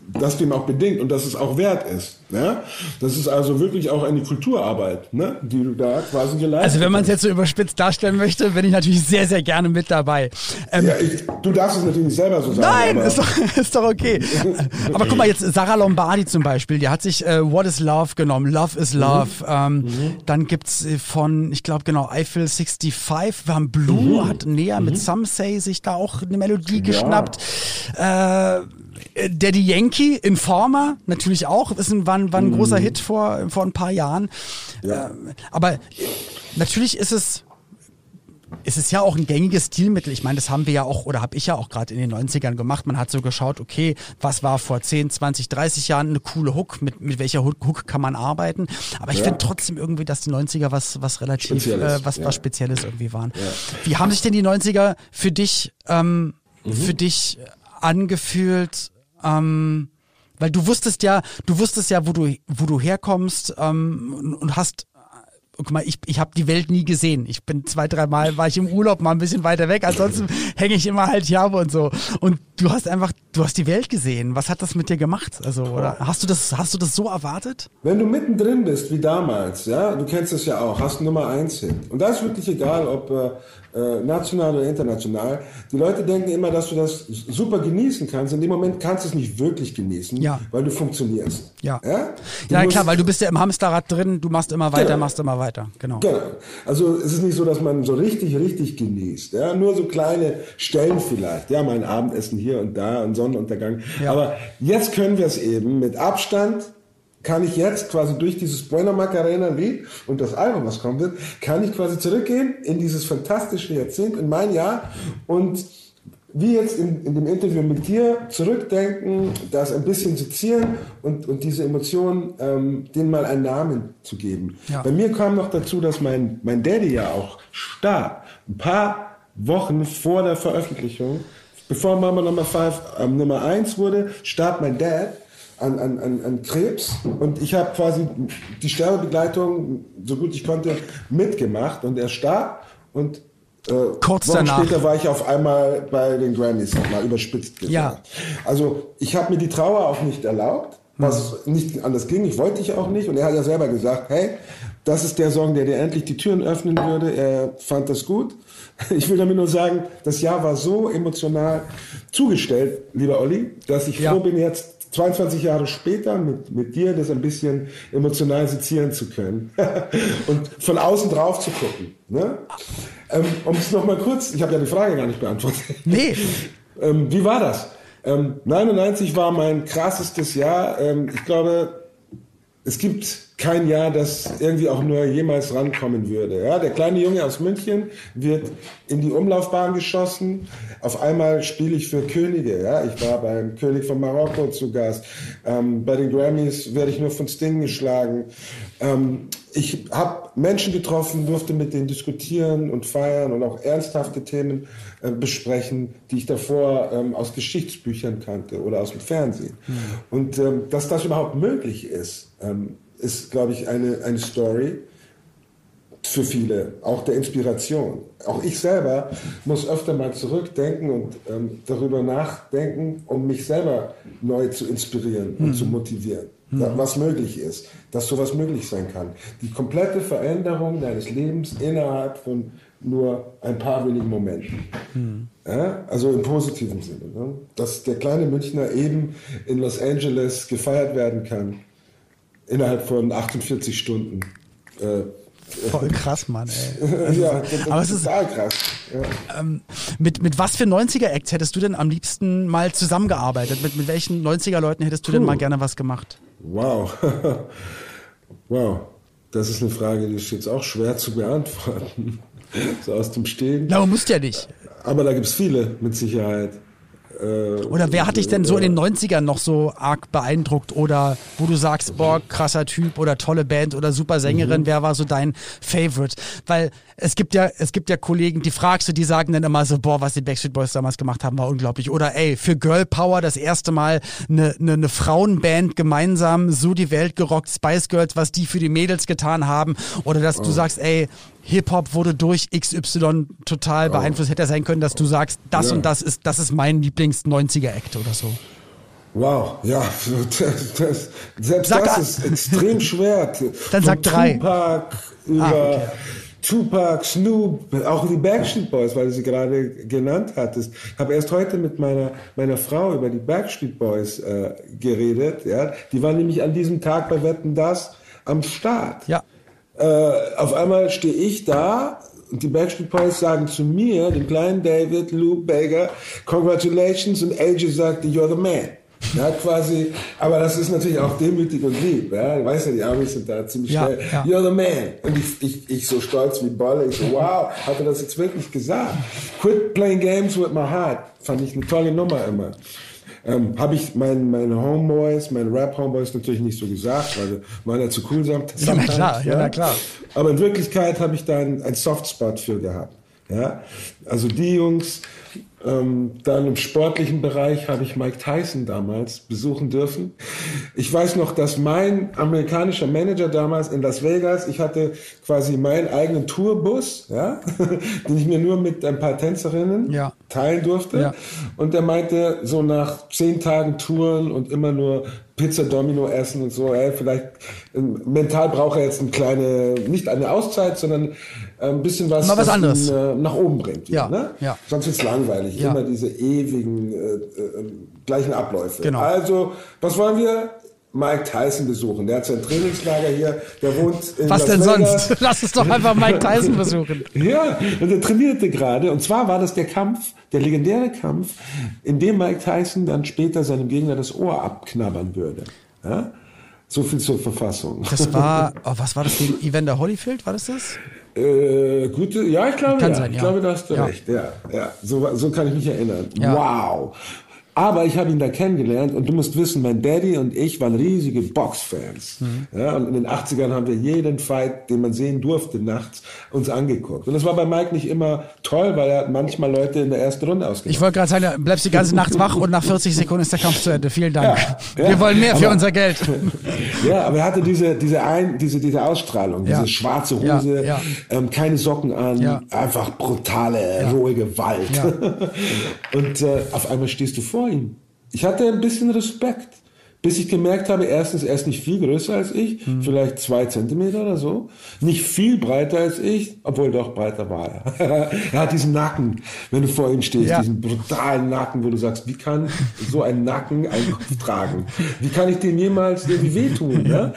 das dem auch bedingt und dass es auch wert ist. Ja? Das ist also wirklich auch eine Kulturarbeit, ne? die du da quasi geleistet hast. Also wenn man es jetzt so überspitzt darstellen möchte, bin ich natürlich sehr, sehr gerne mit dabei. Ähm, ja, ich, du darfst es natürlich nicht selber so sagen. Nein, ist doch, *laughs* ist doch okay. *laughs* aber guck mal, jetzt Sarah Lombardi zum Beispiel, die hat sich äh, What is Love genommen, Love is Love. Mhm. Ähm, mhm. Dann gibt's äh, von, ich glaube genau, Eiffel 65, wir haben Blue, mhm. hat näher mit mhm. Some Say sich da auch eine Melodie geschnappt. Ja. Äh, Daddy Yankee, Informer, natürlich auch, ist ein, war, war ein großer mhm. Hit vor, vor ein paar Jahren. Ja. Äh, aber natürlich ist es es ist ja auch ein gängiges Stilmittel. Ich meine, das haben wir ja auch, oder habe ich ja auch gerade in den 90ern gemacht. Man hat so geschaut, okay, was war vor 10, 20, 30 Jahren eine coole Hook, mit, mit welcher Hook, kann man arbeiten. Aber ich Ja. finde trotzdem irgendwie, dass die 90er was, was relativ, Spezielles, äh, was, ja. was Spezielles irgendwie waren. Wie haben sich denn die 90er für dich, ähm, Mhm. für dich angefühlt? Ähm, weil du wusstest ja, du wusstest ja, wo du, wo du herkommst ähm, und, und guck mal, ich, ich habe die Welt nie gesehen. Ich bin zwei, dreimal, war ich im Urlaub mal ein bisschen weiter weg. Ansonsten hänge ich immer halt hier ab und so. Und du hast einfach, du hast die Welt gesehen. Was hat das mit dir gemacht? Also, oder hast du das, hast du das so erwartet? Wenn du mittendrin bist, wie damals, ja, du kennst es ja auch, hast Nummer eins Hit. Und da ist wirklich egal, ob äh, äh, national oder international. Die Leute denken immer, dass du das super genießen kannst. In dem Moment kannst du es nicht wirklich genießen, Ja. weil du funktionierst. Ja. Ja, Ja, klar, weil du bist ja im Hamsterrad drin, du machst immer weiter, Genau. machst immer weiter. Genau. Genau. Also es ist nicht so, dass man so richtig, richtig genießt. Ja? Nur so kleine Stellen vielleicht. Ja, mein Abendessen hier und da und Sonnenuntergang. Ja. Aber jetzt können wir es eben mit Abstand. Kann ich jetzt quasi durch dieses Bueno Macarena Lied und das Album, was kommen wird, kann ich quasi zurückgehen in dieses fantastische Jahrzehnt, in mein Jahr und wie jetzt in, in dem Interview mit dir zurückdenken, das ein bisschen sezieren und, und diese Emotionen, ähm, denen mal einen Namen zu geben. Ja. Bei mir kam noch dazu, dass mein, mein Daddy ja auch starb. Ein paar Wochen vor der Veröffentlichung, bevor Mama Nummer 5 ähm, Nummer 1 wurde, starb mein Dad an, an, an, an Krebs und ich habe quasi die Sterbebegleitung, so gut ich konnte, mitgemacht und er starb und äh, Kurz Wochen danach. später war ich auf einmal bei den Grammys, mal überspitzt gesagt. Ja. Also ich habe mir die Trauer auch nicht erlaubt, was nicht anders ging. Ich wollte ich auch nicht. Und er hat ja selber gesagt, hey, das ist der Song, der dir endlich die Türen öffnen würde. Er fand das gut. *laughs* Ich will damit nur sagen, das Jahr war so emotional zugestellt, lieber Olli, dass ich Ja. froh bin, jetzt 22 Jahre später mit, mit dir das ein bisschen emotional sezieren zu können *laughs* und von außen drauf zu gucken. Ne? Ähm, um es nochmal kurz, ich habe ja die Frage gar nicht beantwortet. Nee. Ähm, wie war das? Ähm, 99 war mein krassestes Jahr. Ähm, ich glaube, es gibt kein Jahr, das irgendwie auch nur jemals rankommen würde. Ja, der kleine Junge aus München wird in die Umlaufbahn geschossen. Auf einmal spiele ich für Könige. Ja, ich war beim König von Marokko zu Gast. Ähm, bei den Grammys werde ich nur von Sting geschlagen. Ähm, ich habe Menschen getroffen, durfte mit denen diskutieren und feiern und auch ernsthafte Themen äh, besprechen, die ich davor ähm, aus Geschichtsbüchern kannte oder aus dem Fernsehen. Und ähm, dass das überhaupt möglich ist, ähm, ist, glaube ich, eine, eine Story für viele, auch der Inspiration. Auch ich selber muss öfter mal zurückdenken und ähm, darüber nachdenken, um mich selber neu zu inspirieren und zu motivieren. Da, was möglich ist, dass sowas möglich sein kann. Die komplette Veränderung deines Lebens innerhalb von nur ein paar wenigen Momenten. Ja, also im positiven Sinne. Ne? Dass der kleine Münchner eben in Los Angeles gefeiert werden kann innerhalb von 48 Stunden. Äh, Voll *laughs* krass, Mann, ey. ja, das, das Aber ist es ist- total krass. Ja. Mit, mit was für 90er-Acts hättest du denn am liebsten mal zusammengearbeitet? Mit, mit welchen 90er-Leuten hättest du denn Puh. mal gerne was gemacht? Wow. *laughs* wow. Das ist eine Frage, die ist jetzt auch schwer zu beantworten. *laughs* so aus dem Stehen. Na, man muss ja nicht. Aber da gibt es viele, mit Sicherheit. Äh, Oder wer hat dich denn so in den 90ern noch so arg beeindruckt? Oder wo du sagst, boah, krasser Typ oder tolle Band oder super Sängerin, wer war so dein Favorite? Weil es gibt ja, es gibt ja Kollegen, die fragst du, die sagen dann immer so, boah, was die Backstreet Boys damals gemacht haben, war unglaublich. Oder ey, für Girl Power das erste Mal eine, eine, eine Frauenband gemeinsam so die Welt gerockt, Spice Girls, was die für die Mädels getan haben. Oder dass du sagst, ey, Hip-Hop wurde durch XY total beeinflusst. Hätte ja sein können, dass du sagst, das Ja. und das ist, das ist mein Lieblings-90er-Act oder so. Wow, ja, das, das, selbst Sag das ist extrem schwer. *laughs* Dann Von sag drei. Tupac über Ah, okay. Tupac, Snoop, auch die Backstreet Boys, weil du sie gerade genannt hattest. Ich habe erst heute mit meiner, meiner Frau über die Backstreet Boys äh, geredet. Ja? Die waren nämlich an diesem Tag bei Wetten Das am Start. Ja. Äh, auf einmal stehe ich da und die Backstreet Boys sagen zu mir, dem kleinen David, Lou Baker, Congratulations und AJ sagte, You're the man. Ja, quasi, aber das ist natürlich auch demütig und lieb. Ja, du weißt ja, die Amis sind da ziemlich Ja, schnell. ja. You're the man. Und ich, ich, ich so stolz wie Bolle. Ich so, wow, hat er das jetzt wirklich gesagt? Quit playing games with my heart. Fand ich eine tolle Nummer immer. Ähm, Habe ich meinen meine Homeboys, meine Rap-Homeboys natürlich nicht so gesagt, weil waren ja zu cool samt- Ja, na klar, ja, na klar. Aber in Wirklichkeit habe ich da einen, einen Softspot für gehabt. Ja? Also die Jungs, ähm, dann im sportlichen Bereich habe ich Mike Tyson damals besuchen dürfen. Ich weiß noch, dass mein amerikanischer Manager damals in Las Vegas, ich hatte quasi meinen eigenen Tourbus, ja, *laughs* den ich mir nur mit ein paar Tänzerinnen Ja. teilen durfte. Ja. Und er meinte, so nach zehn Tagen Touren und immer nur Pizza Domino essen und so, ey, vielleicht äh, mental braucht er jetzt eine kleine, nicht eine Auszeit, sondern äh, ein bisschen was, Mal was ihn, anderes. äh, nach oben bringt. Ja, ne? ja. Sonst wird's langweilig. Ja. Immer diese ewigen äh, äh, gleichen Abläufe. Genau. Also, was wollen wir? Mike Tyson besuchen. Der hat sein Trainingslager hier. Der wohnt in Was Las denn Vegas. sonst? *laughs* Lass uns doch einfach Mike Tyson besuchen. Ja, und er trainierte gerade. Und zwar war das der Kampf, der legendäre Kampf, in dem Mike Tyson dann später seinem Gegner das Ohr abknabbern würde. Ja? So viel zur Verfassung. Das war, *laughs* oh, was war das gegen Evander Holyfield? War das das? Äh, gute, ja, ich glaube, Kann ja. sein, ja. ich glaube, da hast du Ja. recht. Ja, ja. So, so kann ich mich erinnern. Ja. Wow. Aber ich habe ihn da kennengelernt und du musst wissen, mein Daddy und ich waren riesige Boxfans. Mhm. Ja, und in den 80ern haben wir jeden Fight, den man sehen durfte, nachts uns angeguckt. Und das war bei Mike nicht immer toll, weil er hat manchmal Leute in der ersten Runde Ich ausgemacht. wollte gerade sagen, du bleibst die ganze Nacht wach und nach 40 Sekunden ist der Kampf zu Ende. Vielen Dank. Ja, Wir ja. wollen mehr für Aber- unser Geld. *laughs* Ja, aber er hatte diese, diese, ein, diese, diese Ausstrahlung, diese schwarze Hose. Ähm, keine Socken an, einfach brutale, rohe Gewalt. *laughs* Und äh, auf einmal stehst du vor ihm. Ich hatte ein bisschen Respekt, bis ich gemerkt habe, erstens, er ist nicht viel größer als ich, Mhm. vielleicht zwei Zentimeter oder so, nicht viel breiter als ich, obwohl doch breiter war er. *laughs* er hat diesen Nacken, wenn du vor ihm stehst, Ja. diesen brutalen Nacken, wo du sagst, wie kann so ein Nacken einen Kopf tragen? Wie kann ich dem jemals irgendwie wehtun? Ja?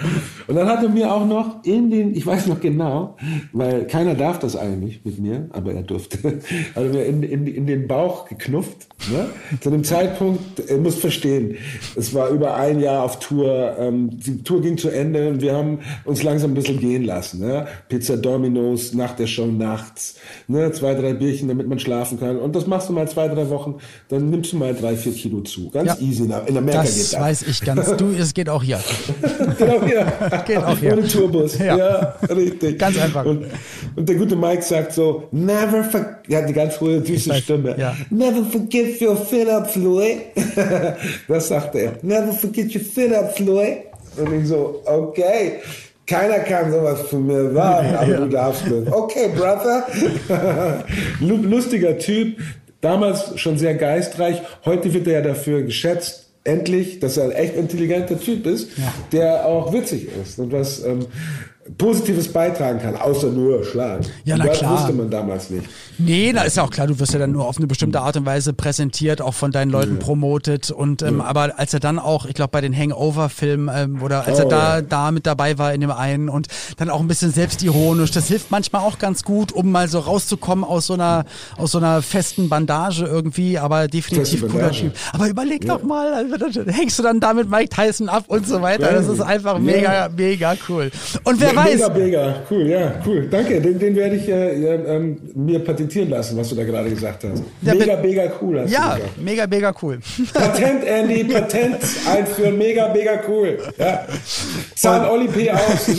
Und dann hat er mir auch noch in den, ich weiß noch genau, weil keiner darf das eigentlich mit mir, aber er durfte, *laughs* hat er mir in, in, in den Bauch geknufft. Ne? Zu dem Zeitpunkt, ihr müsst verstehen, es war über ein Jahr auf Tour, ähm, die Tour ging zu Ende und wir haben uns langsam ein bisschen gehen lassen. Ne? Pizza Domino's nach der Show nachts, ne? zwei, drei Bierchen, damit man schlafen kann. Und das machst du mal zwei, drei Wochen, dann nimmst du mal drei, vier Kilo zu. Ganz Ja. easy. In Amerika Das geht das. weiß ich ganz. Du, es geht auch hier. *laughs* genau hier. *laughs* Geht auch hier. Ohne Tourbus. Ja. Ja, richtig. Ganz einfach. Und, und der gute Mike sagt so, never forget, hat eine ganz hohe, süße Stimme. ja. Never forget your sit-ups, Louis. *laughs* das sagt er. Never forget your sit-ups, Louis. Und ich so, okay. Keiner kann sowas von mir sagen, aber du darfst es. Okay, Brother. *laughs* Lu- Lustiger Typ, damals schon sehr geistreich. Heute wird er ja dafür geschätzt, endlich, dass er ein echt intelligenter Typ ist, der auch witzig ist und was ähm, Positives beitragen kann, außer nur schlagen. Ja, na das klar. wusste man damals nicht. Nee, da ist ja auch klar, du wirst ja dann nur auf eine bestimmte Art und Weise präsentiert, auch von deinen Leuten promotet. Und ähm, aber als er dann auch, ich glaube, bei den Hangover-Filmen ähm, oder als Oh, er da, ja. da mit dabei war in dem einen und dann auch ein bisschen selbstironisch, das hilft manchmal auch ganz gut, um mal so rauszukommen aus so einer, aus so einer festen Bandage irgendwie, aber definitiv cooler. Typ. Aber überleg doch mal, also, hängst du dann da mit Mike Tyson ab und so weiter. Das ist einfach Ja. mega, mega cool. Und wer Weiß, Mega, mega, cool, ja, cool. Danke, den, den werde ich äh, äh, ähm, mir patentieren lassen, was du da gerade gesagt hast. Mega, mega cool hast ja, mega, mega cool. Patent, Andy, *laughs* Patent einführen, mega, mega cool. Ja. Zahlen Olli P. aus. *laughs*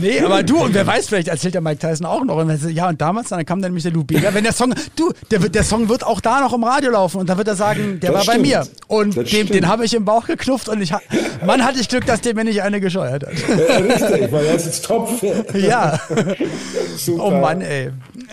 Nee, aber du, und wer weiß, vielleicht erzählt der Mike Tyson auch noch. Und ja, und damals, dann kam dann nämlich der Lou Bega. Wenn der Song, du, der, der Song wird auch da noch im Radio laufen und da wird er sagen, der Das war bei stimmt. mir. Und Das stimmt. den habe ich im Bauch geknufft und ich Mann, hatte ich Glück, dass der mir nicht eine gescheuert hat. Ja, richtig, weil er ist topfit. Ja. *laughs* Super. Oh Mann, ey.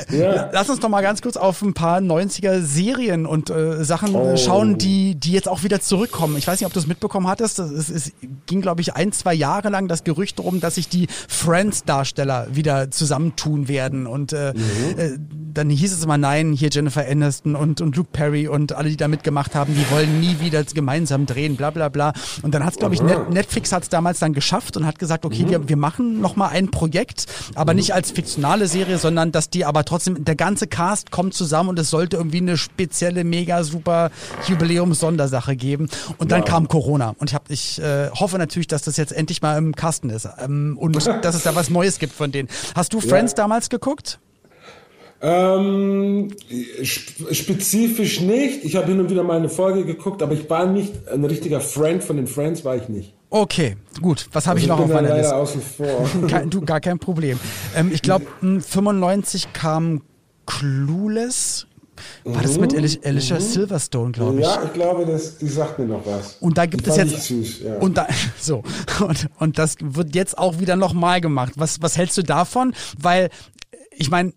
Ja. Lass uns doch mal ganz kurz auf ein paar 90er Serien und äh, Sachen Oh. äh, schauen, die, die jetzt auch wieder zurückkommen. Ich weiß nicht, ob du es mitbekommen hattest. Es, es, es ging, glaube ich, ein, zwei Jahre lang das Gerücht darum, dass sich die Friends-Darsteller wieder zusammentun werden. Und äh, Mhm. Dann hieß es immer nein, hier Jennifer Aniston und, und Luke Perry und alle, die da mitgemacht haben, die wollen nie wieder gemeinsam drehen, bla bla bla. Und dann hat es, glaube ich, Net Netflix hat es damals dann geschafft und hat gesagt, okay, mhm. wir, wir machen nochmal ein Projekt, aber mhm. nicht als fiktionale Serie, sondern dass die aber trotzdem, der ganze Cast kommt zusammen und es sollte irgendwie eine spezielle, mega super Jubiläums-Sondersache geben. Und dann wow. kam Corona. Und ich, hab, ich äh, hoffe natürlich, dass das jetzt endlich mal im Kasten ist ähm, und *laughs* dass es da was Neues gibt von denen. Hast du Friends ja. damals geguckt? Ähm, spezifisch nicht. Ich habe hin und wieder mal eine Folge geguckt, aber ich war nicht ein richtiger Friend von den Friends, war ich nicht. Okay, gut. Was habe also ich noch auf meiner Liste? Außen vor. *laughs* Kein, du, gar kein Problem. Ähm, ich glaube, 95 kam Clueless. War das mit mhm. Alicia mhm. Silverstone, glaube ich? Ja, ich glaube, das, die sagt mir noch was. Und da gibt die es jetzt süß, ja. und da *laughs* so und, und das wird jetzt auch wieder nochmal gemacht. Was was hältst du davon? Weil ich meine,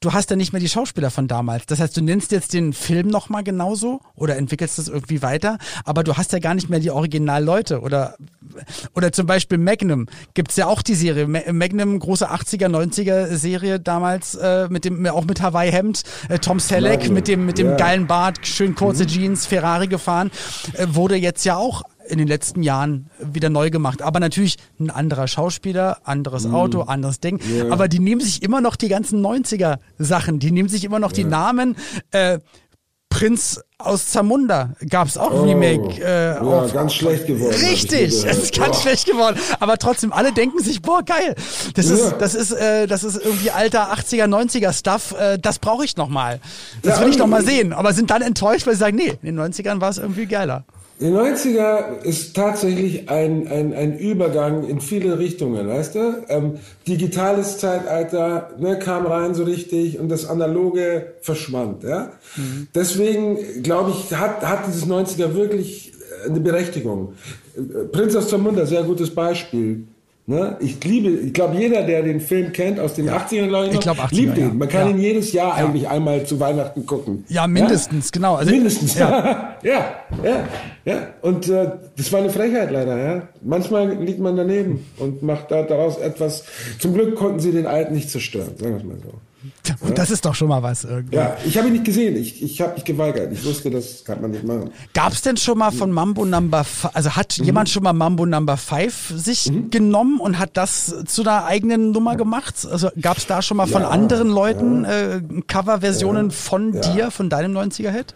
du hast ja nicht mehr die Schauspieler von damals. Das heißt, du nennst jetzt den Film nochmal genauso oder entwickelst das irgendwie weiter, aber du hast ja gar nicht mehr die Originalleute oder oder zum Beispiel Magnum gibt's ja auch die Serie. Magnum, große 80er, 90er Serie damals äh, mit dem auch mit Hawaii Hemd, äh, Tom Selleck mit dem mit dem yeah. geilen Bart, schön kurze mhm. Jeans, Ferrari gefahren, äh, wurde jetzt ja auch in den letzten Jahren wieder neu gemacht. Aber natürlich ein anderer Schauspieler, anderes mm. Auto, anderes Ding. Yeah. Aber die nehmen sich immer noch die ganzen 90er Sachen. Die nehmen sich immer noch yeah. die Namen. Äh, Prinz aus Zamunda gab es auch oh, Remake. Äh, ja, auf, ganz schlecht geworden. Richtig, es ist ganz Boah. schlecht geworden. Aber trotzdem, alle denken sich, boah, geil. Das ja. ist, das ist, äh, das ist irgendwie alter 80er, 90er Stuff. Äh, das brauche ich noch mal. Das ja, will ich noch mal sehen. Aber sind dann enttäuscht, weil sie sagen, nee, in den 90ern war es irgendwie geiler. Die 90er ist tatsächlich ein, ein, ein Übergang in viele Richtungen, weißt du? Ähm, digitales Zeitalter ne, kam rein so richtig und das Analoge verschwand. Ja? Mhm. Deswegen, glaube ich, hat, hat dieses 90er wirklich eine Berechtigung. Prinz aus Zamunda, sehr gutes Beispiel. Ne? Ich liebe, ich glaube, jeder, der den Film kennt aus den ja. 80ern, glaube ich, noch, ich glaub 80er, liebt ihn. Man kann ja. ihn jedes Jahr ja. eigentlich einmal zu Weihnachten gucken. Ja, mindestens, genau. Also, mindestens, ja. *laughs* ja, ja, ja. Und äh, das war eine Frechheit leider, ja. Manchmal liegt man daneben und macht da daraus etwas. Zum Glück konnten sie den Alten nicht zerstören, sagen wir es mal so. *laughs* Und ja. das ist doch schon mal was irgendwie. Ja, ich habe ihn nicht gesehen. Ich, ich habe mich geweigert. Ich wusste, das kann man nicht machen. Gab es denn schon mal von Mambo Number also hat mhm. jemand schon mal Mambo Number 5 sich mhm. genommen und hat das zu einer eigenen Nummer gemacht? Also gab es da schon mal von ja, anderen Leuten ja. äh, Coverversionen von dir, von deinem 90er-Hit?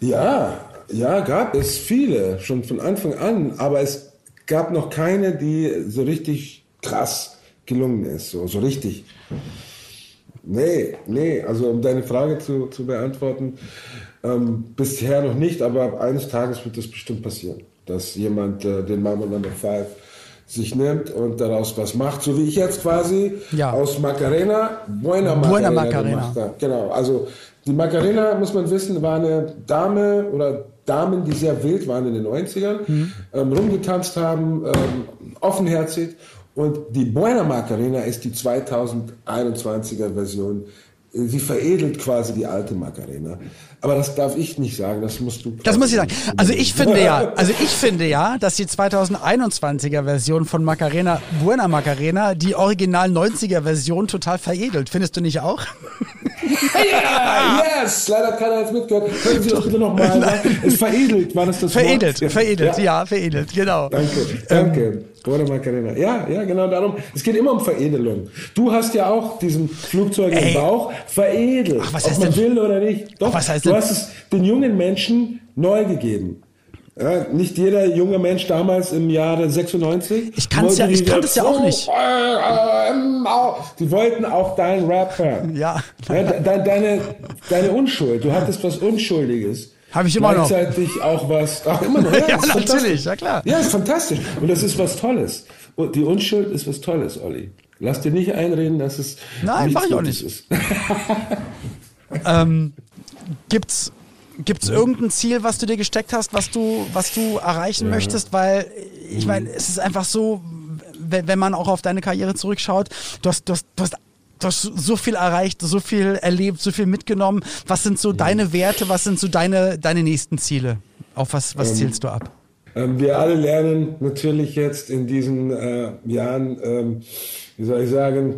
Ja, ja, gab es viele, schon von Anfang an. Aber es gab noch keine, die so richtig krass gelungen ist. So, so richtig. Nee, nee, also um deine Frage zu, zu beantworten, ähm, bisher noch nicht, aber eines Tages wird das bestimmt passieren, dass jemand äh, den Mambo Number 5 sich nimmt und daraus was macht, so wie ich jetzt quasi ja. aus Macarena Buena Macarena, Buena Macarena. Genau, also die Macarena, muss man wissen, war eine Dame oder Damen, die sehr wild waren in den 90ern, mhm. ähm, rumgetanzt haben, ähm, offenherzig und die Buena Macarena ist die 2021er Version. Sie veredelt quasi die alte Macarena. Aber das darf ich nicht sagen, das musst du. Das muss ich sagen. Also ich finde ja, *laughs* also ich finde ja, dass die 2021er Version von Macarena, Buena Macarena, die original 90er Version total veredelt. Findest du nicht auch? *laughs* Ja, *laughs* yes! Leider hat keiner jetzt mitgehört. Können Sie das bitte nochmal sagen? Es *laughs* veredelt, war das das Veredelt, Wort? veredelt, ja. ja, veredelt, genau. Danke, danke. Ähm, Buona Macarena. Ja, ja, genau darum. Es geht immer um Veredelung. Du hast ja auch diesen Flugzeug Ey. im Bauch veredelt. Ach, was heißt ob man denn? will oder nicht. Doch, Ach, was heißt du denn? hast es den jungen Menschen neu gegeben. Ja, nicht jeder junge Mensch damals im Jahre 96. Ich, kann's ja, ich kann das ja auch nicht. Die wollten auch deinen Rap hören. Ja. ja de, deine, deine Unschuld. Du hattest was Unschuldiges. Habe ich immer noch. Gleichzeitig auch was. Ach, immer noch. *laughs* Ja, ja natürlich, ja klar. Ja, ist fantastisch. Und das ist was Tolles. Und die Unschuld ist was Tolles, Olli. Lass dir nicht einreden, dass es. Nein, mach ich auch nicht. Ist. *laughs* ähm, gibt's Gibt es irgendein Ziel, was du dir gesteckt hast, was du, was du erreichen ja. möchtest? Weil ich meine, es ist einfach so, wenn man auch auf deine Karriere zurückschaut, du hast, du hast, du hast du hast so viel erreicht, so viel erlebt, so viel mitgenommen. Was sind so deine Werte, was sind so deine, deine nächsten Ziele? Auf was, was ähm, zielst du ab? Ähm, wir alle lernen natürlich jetzt in diesen äh, Jahren, ähm, wie soll ich sagen,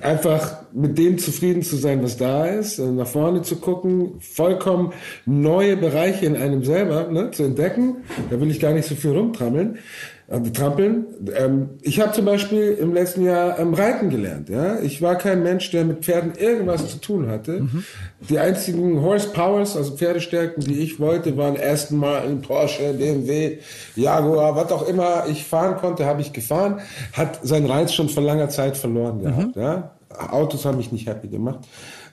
einfach mit dem zufrieden zu sein, was da ist, äh, nach vorne zu gucken, vollkommen neue Bereiche in einem selber ne, zu entdecken. Da will ich gar nicht so viel rumtrammeln. Äh, Trampeln. Ähm, ich habe zum Beispiel im letzten Jahr ähm, Reiten gelernt. Ja? Ich war kein Mensch, der mit Pferden irgendwas zu tun hatte. Die einzigen Horsepowers, also Pferdestärken, die ich wollte, waren Aston Martin, Porsche, BMW, Jaguar, was auch immer ich fahren konnte, habe ich gefahren. Hat seinen Reiz schon vor langer Zeit verloren gehabt. Ja? Autos haben mich nicht happy gemacht.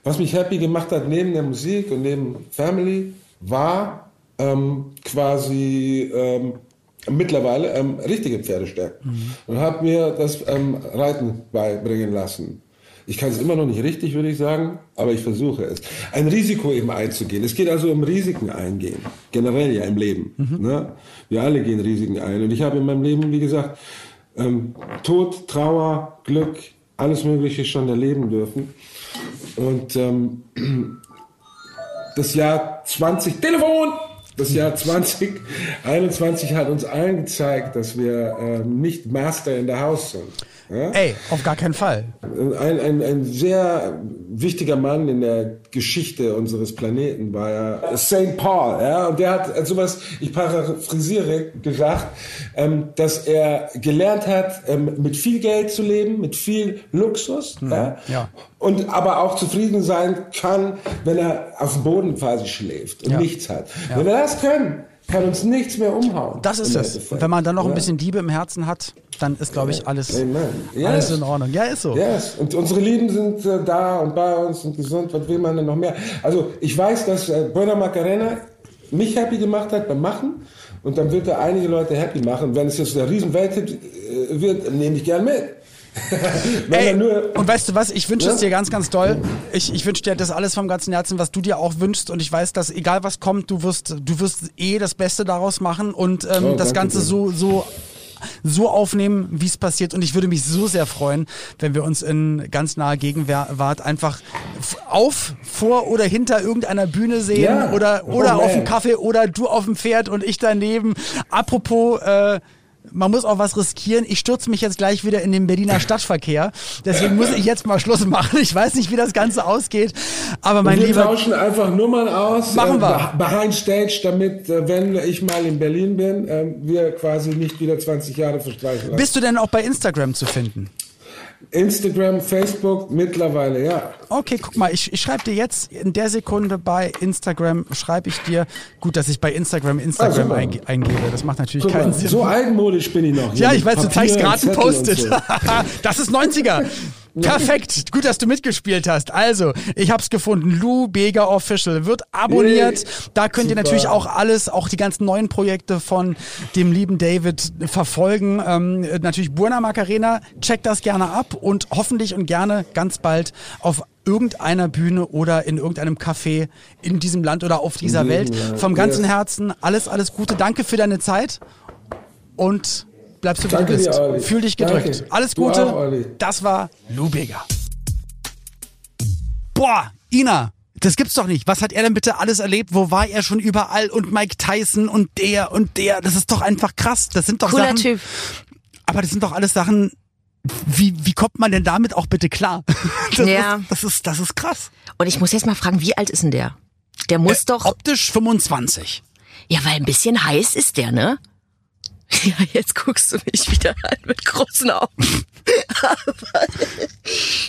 Was mich happy gemacht hat neben der Musik und neben Family, war ähm, quasi ähm, mittlerweile ähm, richtige Pferdestärken und habe mir das ähm, Reiten beibringen lassen. Ich kann es immer noch nicht richtig, würde ich sagen, aber ich versuche es. Ein Risiko eben einzugehen. Es geht also um Risiken eingehen, generell ja im Leben. Ne? Wir alle gehen Risiken ein. Und ich habe in meinem Leben, wie gesagt, ähm, Tod, Trauer, Glück, alles Mögliche schon erleben dürfen. Und ähm, *clears throat* das Jahr 20, Telefon! Das Jahr 2021 hat uns allen gezeigt, dass wir äh, nicht Master in der House sind. Ja? Ey, auf gar keinen Fall. Ein, ein, ein sehr wichtiger Mann in der Geschichte unseres Planeten war ja St. Paul. Ja? Und der hat sowas, ich paraphrasiere, gesagt, ähm, dass er gelernt hat, ähm, mit viel Geld zu leben, mit viel Luxus. Ja? ja. Und aber auch zufrieden sein kann, wenn er auf dem Boden quasi schläft und Ja. nichts hat. Wenn wir das können, kann uns nichts mehr umhauen. Das ist es. Wenn man dann noch ein Ja. bisschen Liebe im Herzen hat, dann ist, glaube ich, alles, Amen. alles Yes. in Ordnung. Ja, ist so. Yes. Und unsere Lieben sind äh, da und bei uns und gesund. Was will man denn noch mehr? Also ich weiß, dass äh, Buena Macarena mich happy gemacht hat beim Machen. Und dann wird er einige Leute happy machen. Wenn es jetzt der Riesenwelthit äh, wird, nehme ich gern mit. *laughs* Ey, und weißt du was, ich wünsche es Ja? dir ganz, ganz doll. Ich, ich wünsche dir das alles vom ganzen Herzen, was du dir auch wünschst. Und ich weiß, dass egal was kommt, du wirst, du wirst eh das Beste daraus machen und ähm, Oh, das Ganze dir. so, so so aufnehmen, wie es passiert. Und ich würde mich so sehr freuen, wenn wir uns in ganz naher Gegenwart einfach auf, vor oder hinter irgendeiner Bühne sehen Ja. oder, Oh, oder auf dem. Kaffee oder du auf dem Pferd und ich daneben. Apropos, äh, man muss auch was riskieren. Ich stürze mich jetzt gleich wieder in den Berliner Stadtverkehr. Deswegen muss ich jetzt mal Schluss machen. Ich weiß nicht, wie das Ganze ausgeht. Aber mein wir lieber, tauschen einfach Nummern aus, Machen wir. beh- behind stage, damit, äh, wenn ich mal in Berlin bin, äh, wir quasi nicht wieder 20 Jahre verstreichen lassen. bist du denn auch bei Instagram zu finden? Instagram, Facebook, mittlerweile, ja. Okay, guck mal, ich, ich schreibe dir jetzt in der Sekunde bei Instagram, schreibe ich dir, gut, dass ich bei Instagram Instagram Ah, super. einge eingebe, das macht natürlich Guck keinen Sinn. so altmodisch bin ich noch. hier ja, ich weiß, du Papier zeigst und gerade ein Post-it. so. *laughs* das ist 90er. Perfekt, gut, dass du mitgespielt hast. Also, ich hab's gefunden. Lou Bega Official wird abonniert. Da könnt ihr Super. natürlich auch alles, auch die ganzen neuen Projekte von dem lieben David verfolgen. Ähm, äh, natürlich Buena Macarena, checkt das gerne ab und hoffentlich und gerne ganz bald auf irgendeiner Bühne oder in irgendeinem Café in diesem Land oder auf dieser Welt. Vom ganzen. Herzen alles, alles Gute. Danke für deine Zeit und bleibst du, wie Danke du bist. dir. Fühl dich gedrückt. Danke. Alles Gute. auch, das war Bega. Boah, Ina, das gibt's doch nicht. Was hat er denn bitte alles erlebt? Wo war er schon überall? Und Mike Tyson und der und der. Das ist doch einfach krass. Das sind doch Cooler Sachen. Typ. Aber das sind doch alles Sachen. Wie, wie kommt man denn damit auch bitte klar? *laughs* Das Ja. Ist, das ist, das ist krass. Und ich muss jetzt mal fragen, wie alt ist denn der? Der muss doch, Optisch 25. ja, weil ein bisschen heiß ist der, ne? *laughs* Ja, jetzt guckst du mich wieder an mit großen Augen. *laughs*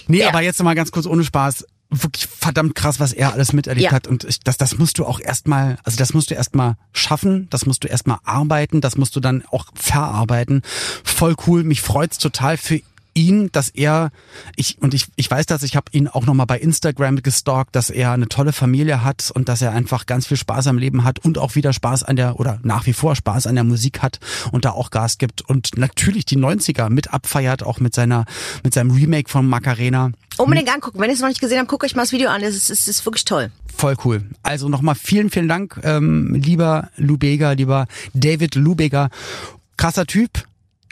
Nee, Ja. aber jetzt noch mal ganz kurz ohne Spaß. Wirklich verdammt krass, was er alles miterlebt Ja. hat. Und ich, das, das musst du auch erstmal, also das musst du erstmal schaffen, das musst du erstmal arbeiten, das musst du dann auch verarbeiten. Voll cool, mich freut's total für ihn, dass er, ich, und ich, ich weiß das, ich habe ihn auch nochmal bei Instagram gestalkt, dass er eine tolle Familie hat und dass er einfach ganz viel Spaß am Leben hat und auch wieder Spaß an der, oder nach wie vor Spaß an der Musik hat und da auch Gas gibt und natürlich die 90er mit abfeiert, auch mit seiner, mit seinem Remake von Macarena. Unbedingt angucken. Wenn ihr es noch nicht gesehen habt, guckt euch mal das Video an. Es ist, es ist wirklich toll. Voll cool. Also nochmal vielen, vielen Dank, ähm, lieber Lubega, lieber David Lubega. Krasser Typ.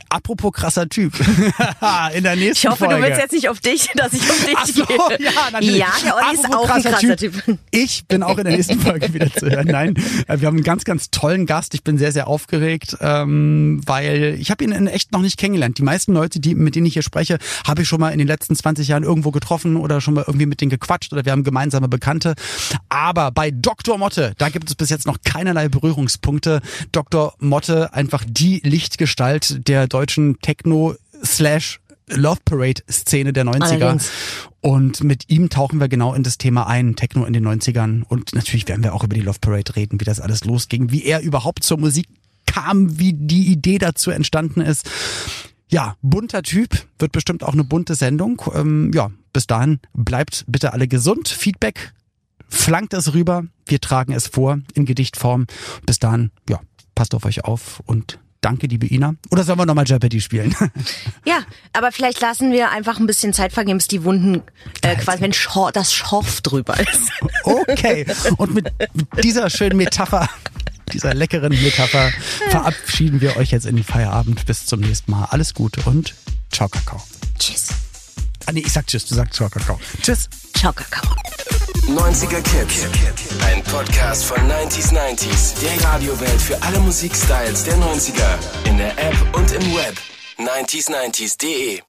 Apropos krasser Typ. *laughs* In der nächsten Ich hoffe, Folge. du willst jetzt nicht auf dich, *laughs* dass ich auf dich Ach so, gehe. ja, natürlich. Ja, der Olli ist auch ein krasser typ. Ich bin auch in der nächsten Folge wieder zu hören. Nein, äh, wir haben einen ganz, ganz tollen Gast. Ich bin sehr, sehr aufgeregt, ähm, weil ich habe ihn in echt noch nicht kennengelernt. Die meisten Leute, die mit denen ich hier spreche, habe ich schon mal in den letzten 20 Jahren irgendwo getroffen oder schon mal irgendwie mit denen gequatscht oder wir haben gemeinsame Bekannte. Aber bei Dr. Motte, da gibt es bis jetzt noch keinerlei Berührungspunkte. Dr. Motte, einfach die Lichtgestalt der deutschen Techno slash Love Parade Szene der 90er. Allerdings. Und mit ihm tauchen wir genau in das Thema ein, Techno in den 90ern. Und natürlich werden wir auch über die Love Parade reden, wie das alles losging, wie er überhaupt zur Musik kam, wie die Idee dazu entstanden ist. Ja, bunter Typ, wird bestimmt auch eine bunte Sendung. Ähm, ja, bis dahin bleibt bitte alle gesund. Feedback flankt es rüber. Wir tragen es vor in Gedichtform. Bis dahin, ja, passt auf euch auf und danke, liebe Ina. Oder sollen wir nochmal Jeopardy spielen? *laughs* Ja, aber vielleicht lassen wir einfach ein bisschen Zeit vergehen, bis die Wunden, äh, quasi, wenn Schor das Schorf drüber ist. *laughs* Okay. Und mit dieser schönen Metapher, dieser leckeren Metapher, verabschieden wir euch jetzt in den Feierabend. Bis zum nächsten Mal. Alles Gute und ciao, Kakao. Tschüss. Ah, nee, ich sag Tschüss, du sagst ciao, Kakao. Tschüss. Ciao, Kakao. 90er Kids. Ein Podcast von 90s 90s. Der Radiowelt für alle Musikstyles der 90er. In der App und im Web. 90s90s.de